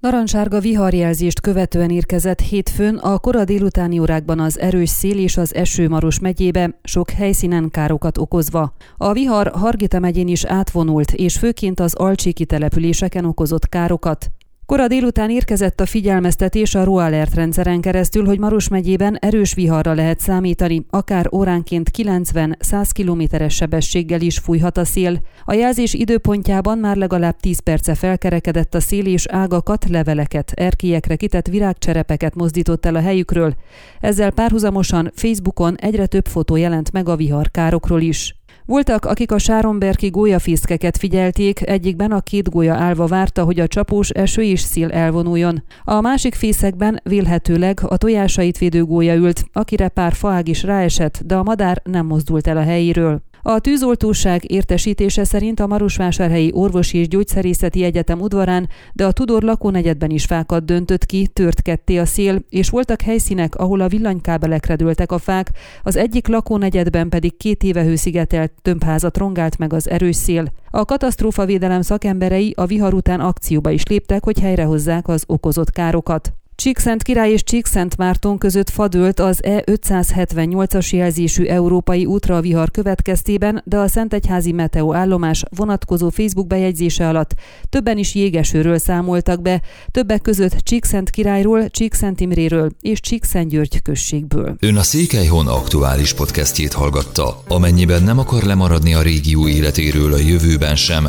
Narancsárga viharjelzést követően érkezett hétfőn a kora délutáni órákban az erős szél és az eső Maros megyébe, sok helyszínen károkat okozva. A vihar Hargita megyén is átvonult, és főként az alcsiki településeken okozott károkat. Kora délután érkezett a figyelmeztetés a Roalert rendszeren keresztül, hogy Maros megyében erős viharra lehet számítani, akár óránként 90-100 kilométeres sebességgel is fújhat a szél. A jelzés időpontjában már legalább 10 perce felkerekedett a szél és ágakat, leveleket, erkélyekre kitett virágcserepeket mozdított el a helyükről. Ezzel párhuzamosan Facebookon egyre több fotó jelent meg a viharkárokról is. Voltak, akik a Sáronberki gólyafészkeket figyelték, egyikben a két gólya állva várta, hogy a csapós eső és szél elvonuljon. A másik fészekben vélhetőleg a tojásait védő gólya ült, akire pár faág is ráesett, de a madár nem mozdult el a helyéről. A tűzoltóság értesítése szerint a Marosvásárhelyi Orvosi és Gyógyszerészeti Egyetem udvarán, de a Tudor lakónegyedben is fákat döntött ki, tört ketté a szél, és voltak helyszínek, ahol a villanykábelekre dőltek a fák, az egyik lakónegyedben pedig két éve hőszigetelt tömbházat rongált meg az erős szél. A katasztrófavédelem szakemberei a vihar után akcióba is léptek, hogy helyrehozzák az okozott károkat. Csíkszent király és Csíkszent Márton között fadölt az E578-as jelzésű európai útra a vihar következtében, de a Szentegyházi Meteo állomás vonatkozó Facebook bejegyzése alatt többen is jégesőről számoltak be, többek között Csíkszent királyról, Csíkszent Imréről és Csíkszent György községből. Ön a Székelyhon aktuális podcastjét hallgatta. Amennyiben nem akar lemaradni a régió életéről a jövőben sem,